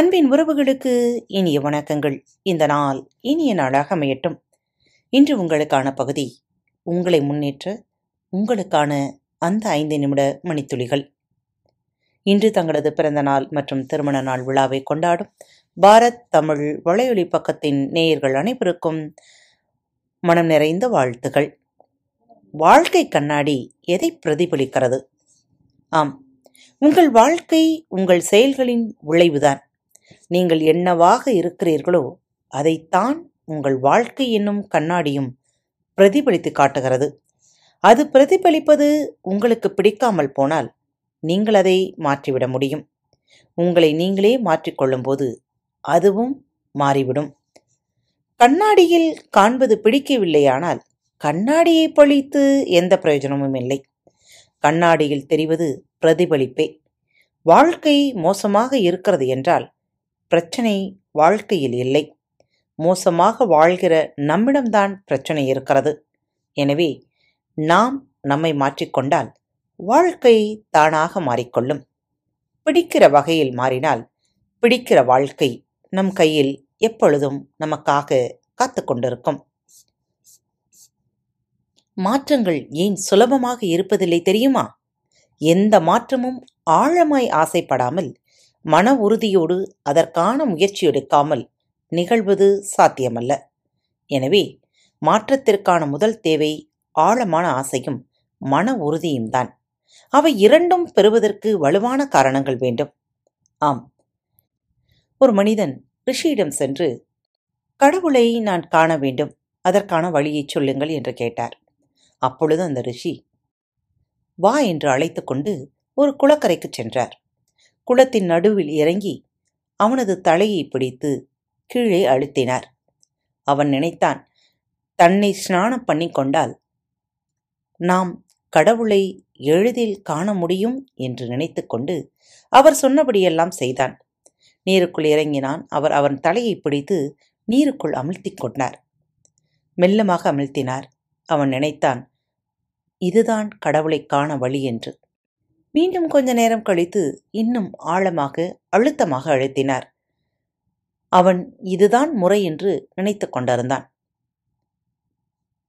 அன்பின் உறவுகளுக்கு இனிய வணக்கங்கள். இந்த நாள் இனிய நாளாக அமையட்டும். இன்று உங்களுக்கான பகுதி உங்களை முன்னேற்ற உங்களுக்கான அந்த ஐந்து நிமிட மணித்துளிகள். இன்று தங்களது பிறந்த நாள் மற்றும் திருமண நாள் விழாவை கொண்டாடும் பாரத் தமிழ் வலையொலி பக்கத்தின் நேயர்கள் அனைவருக்கும் மனம் நிறைந்த வாழ்த்துகள். வாழ்க்கை கண்ணாடி எதை பிரதிபலிக்கிறது? ஆம் உங்கள் வாழ்க்கை உங்கள் செயல்களின் விளைவுதான். நீங்கள் என்னவாக இருக்கிறீர்களோ அதைத்தான் உங்கள் வாழ்க்கை என்னும் கண்ணாடியும் பிரதிபலித்து காட்டுகிறது. அது பிரதிபலிப்பது உங்களுக்கு பிடிக்காமல் போனால் நீங்கள் அதை மாற்றிவிட முடியும். உங்களை நீங்களே மாற்றிக்கொள்ளும்போது அதுவும் மாறிவிடும். கண்ணாடியில் காண்பது பிடிக்கவில்லையானால் கண்ணாடியை பழித்து எந்த பிரயோஜனமும் இல்லை. கண்ணாடியில் தெரிவது பிரதிபலிப்பே. வாழ்க்கை மோசமாக இருக்கிறது என்றால் பிரச்சனை வாழ்க்கையில் இல்லை. மோசமாக வாழ்கிற நம்மிடம்தான் பிரச்சனை இருக்கிறது. எனவே நாம் நம்மை மாற்றிக்கொண்டால் வாழ்க்கை தானாக மாறிக்கொள்ளும். பிடிக்கிற வகையில் மாறினால் பிடிக்கிற வாழ்க்கை நம் கையில் எப்பொழுதும் நமக்காக காத்து கொண்டிருக்கும். மாற்றங்கள் ஏன் சுலபமாக இருப்பதில்லை தெரியுமா? எந்த மாற்றமும் ஆழமாய் ஆசைப்படாமல் மன உறுதியோடு அதற்கான முயற்சி எடுக்காமல் நிகழ்வது சாத்தியமல்ல. எனவே மாற்றத்திற்கான முதல் தேவை ஆழமான ஆசையும் மன உறுதியும் தான். அவை இரண்டும் பெறுவதற்கு வலுவான காரணங்கள் வேண்டும். ஆம். ஒரு மனிதன் ரிஷியிடம் சென்று கடவுளை நான் காண வேண்டும். அதற்கான வழியை சொல்லுங்கள் என்று கேட்டார். அப்பொழுது அந்த ரிஷி வா என்று அழைத்து கொண்டு ஒரு குளக்கரைக்கு சென்றார். குளத்தின் நடுவில் இறங்கி அவனது தலையை பிடித்து கீழே அழுத்தினார். அவன் நினைத்தான் தன்னை ஸ்நானம் பண்ணி கொண்டால் நாம் கடவுளை எளிதில் காண முடியும் என்று நினைத்துக்கொண்டு அவர் சொன்னபடியெல்லாம் செய்தான். நீருக்குள் இறங்கினான். அவர் அவன் தலையை பிடித்து நீருக்குள் அமிழ்த்தி கொண்டார். மெல்லமாக அமிழ்த்தினார். அவன் நினைத்தான் இதுதான் கடவுளை காண வழி என்று. மீண்டும் கொஞ்ச நேரம் கழித்து இன்னும் ஆழமாக அழுத்தமாக அழுத்தினார். அவன் இதுதான் முறை என்று நினைத்து கொண்டிருந்தான்.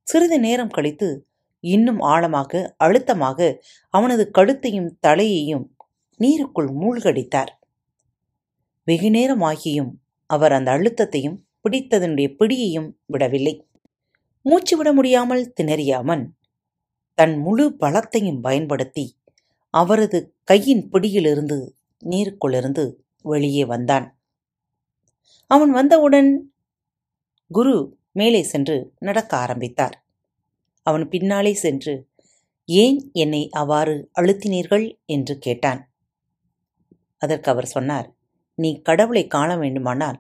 சிறிது நேரம் கழித்து இன்னும் ஆழமாக அழுத்தமாக அவனது கழுத்தையும் தலையையும் நீருக்குள் மூழ்கடித்தார். வெகு நேரம் ஆகியும் அவர் அந்த அழுத்தத்தையும் பிடித்ததனுடைய பிடியையும் விடவில்லை. மூச்சு விட முடியாமல் திணறிய அவன் தன் முழு பலத்தையும் பயன்படுத்தி அவரது கையின் பிடியிலிருந்து நீருக்குள்ளிருந்து வெளியே வந்தான். அவன் வந்தவுடன் குரு மேலே சென்று நடக்க ஆரம்பித்தார். அவன் பின்னாலே சென்று ஏன் என்னை அவ்வாறு அழுத்தினீர்கள்? என்று கேட்டான். அதற்கு அவர் சொன்னார் நீ கடவுளை காண வேண்டுமானால்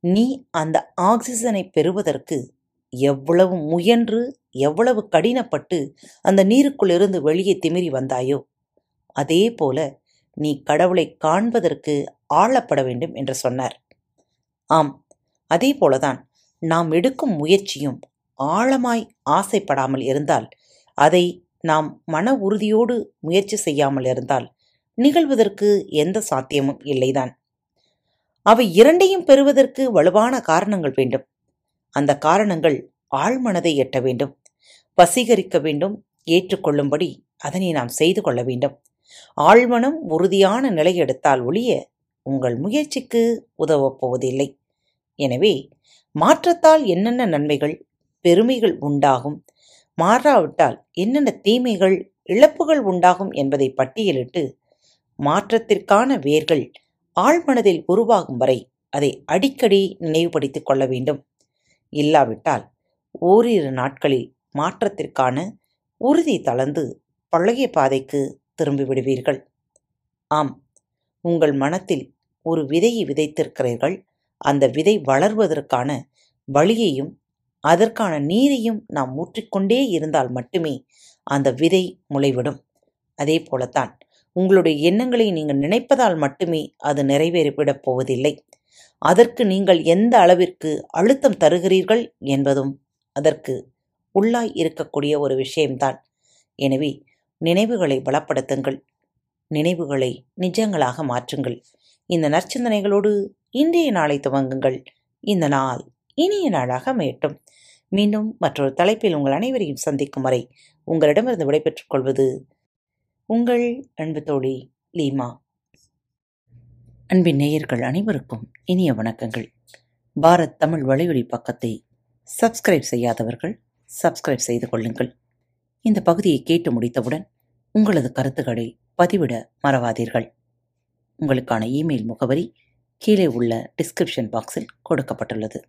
நீ அந்த ஆக்சிஜனை பெறுவதற்கு எவ்வளவு முயன்று எவ்வளவு கடினப்பட்டு அந்த நீருக்குள்ளிருந்து வெளியே திமிரி வந்தாயோ? அதே போல நீ கடவுளை காண்பதற்கு ஆளப்பட வேண்டும் என்று சொன்னார். ஆம் அதே போலதான் நாம் எடுக்கும் முயற்சியும் ஆழமாய் ஆசைப்படாமல் இருந்தால் அதை நாம் மன உறுதியோடு முயற்சி செய்யாமல் இருந்தால் நிகழ்வதற்கு எந்த சாத்தியமும் இல்லைதான். அவை இரண்டையும் பெறுவதற்கு வலுவான காரணங்கள் வேண்டும். அந்த காரணங்கள் ஆழ்மனதை எட்ட வேண்டும். வசீகரிக்க வேண்டும். ஏற்றுக்கொள்ளும்படி அதனை நாம் செய்து கொள்ள வேண்டும். ஆழ்மனம் உறுதியான நிலை எடுத்தால் ஒழிய உங்கள் முயற்சிக்கு உதவப் போவதில்லை. எனவே மாற்றத்தால் என்னென்ன நன்மைகள் பெருமைகள் உண்டாகும்? மாறாவிட்டால் என்னென்ன தீமைகள் இழப்புகள் உண்டாகும் என்பதை பட்டியலிட்டு மாற்றத்திற்கான வேர்கள் ஆழ்மனதில் உருவாகும் வரை அதை அடிக்கடி நினைவுபடுத்திக் கொள்ள வேண்டும். இல்லாவிட்டால் ஓரிரு நாட்களில் மாற்றத்திற்கான உறுதி தளர்ந்து பழைய பாதைக்கு திரும்பி விடுவீர்கள் ஆம் உங்கள் மனத்தில் ஒரு விதையை விதைத்திருக்கிறீர்கள். அந்த விதை வளர்வதற்கான வழியையும் அதற்கான நீரையும் நாம் ஊற்றிக்கொண்டே இருந்தால் மட்டுமே அந்த விதை முளைவிடும். அதே போலத்தான் உங்களுடைய எண்ணங்களை நீங்கள் நினைப்பதால் மட்டுமே அது நிறைவேறிவிடப் போவதில்லை. அதற்கு நீங்கள் எந்த அளவிற்கு அழுத்தம் தருகிறீர்கள் என்பதும் அதற்கு உள்ளாய் இருக்கக்கூடிய ஒரு விஷயம்தான். எனவே நினைவுகளை பலப்படுத்துங்கள். நினைவுகளை நிஜங்களாக மாற்றுங்கள். இந்த நற்சிந்தனைகளோடு இன்றைய நாளை துவங்குங்கள். இந்த நாள் இனிய நாளாக அமையட்டும். மீண்டும் மற்றொரு தலைப்பில் உங்கள் அனைவரையும் சந்திக்கும் வரை உங்களிடமிருந்து விடைபெற்றுக் கொள்வது உங்கள் அன்பு தோழி லீமா. அன்பின் நேயர்கள் அனைவருக்கும் இனிய வணக்கங்கள். பாரத் தமிழ் வலையொலி பக்கத்தை சப்ஸ்கிரைப் செய்யாதவர்கள் சப்ஸ்கிரைப் செய்து கொள்ளுங்கள். இந்த பகுதியை கேட்டு முடித்தவுடன் உங்களது கருத்துக்களை பதிவிட மறவாதீர்கள். உங்களுக்கான இமெயில் முகவரி கீழே உள்ள டிஸ்கிரிப்ஷன் பாக்ஸில் கொடுக்கப்பட்டுள்ளது.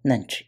நன்றி.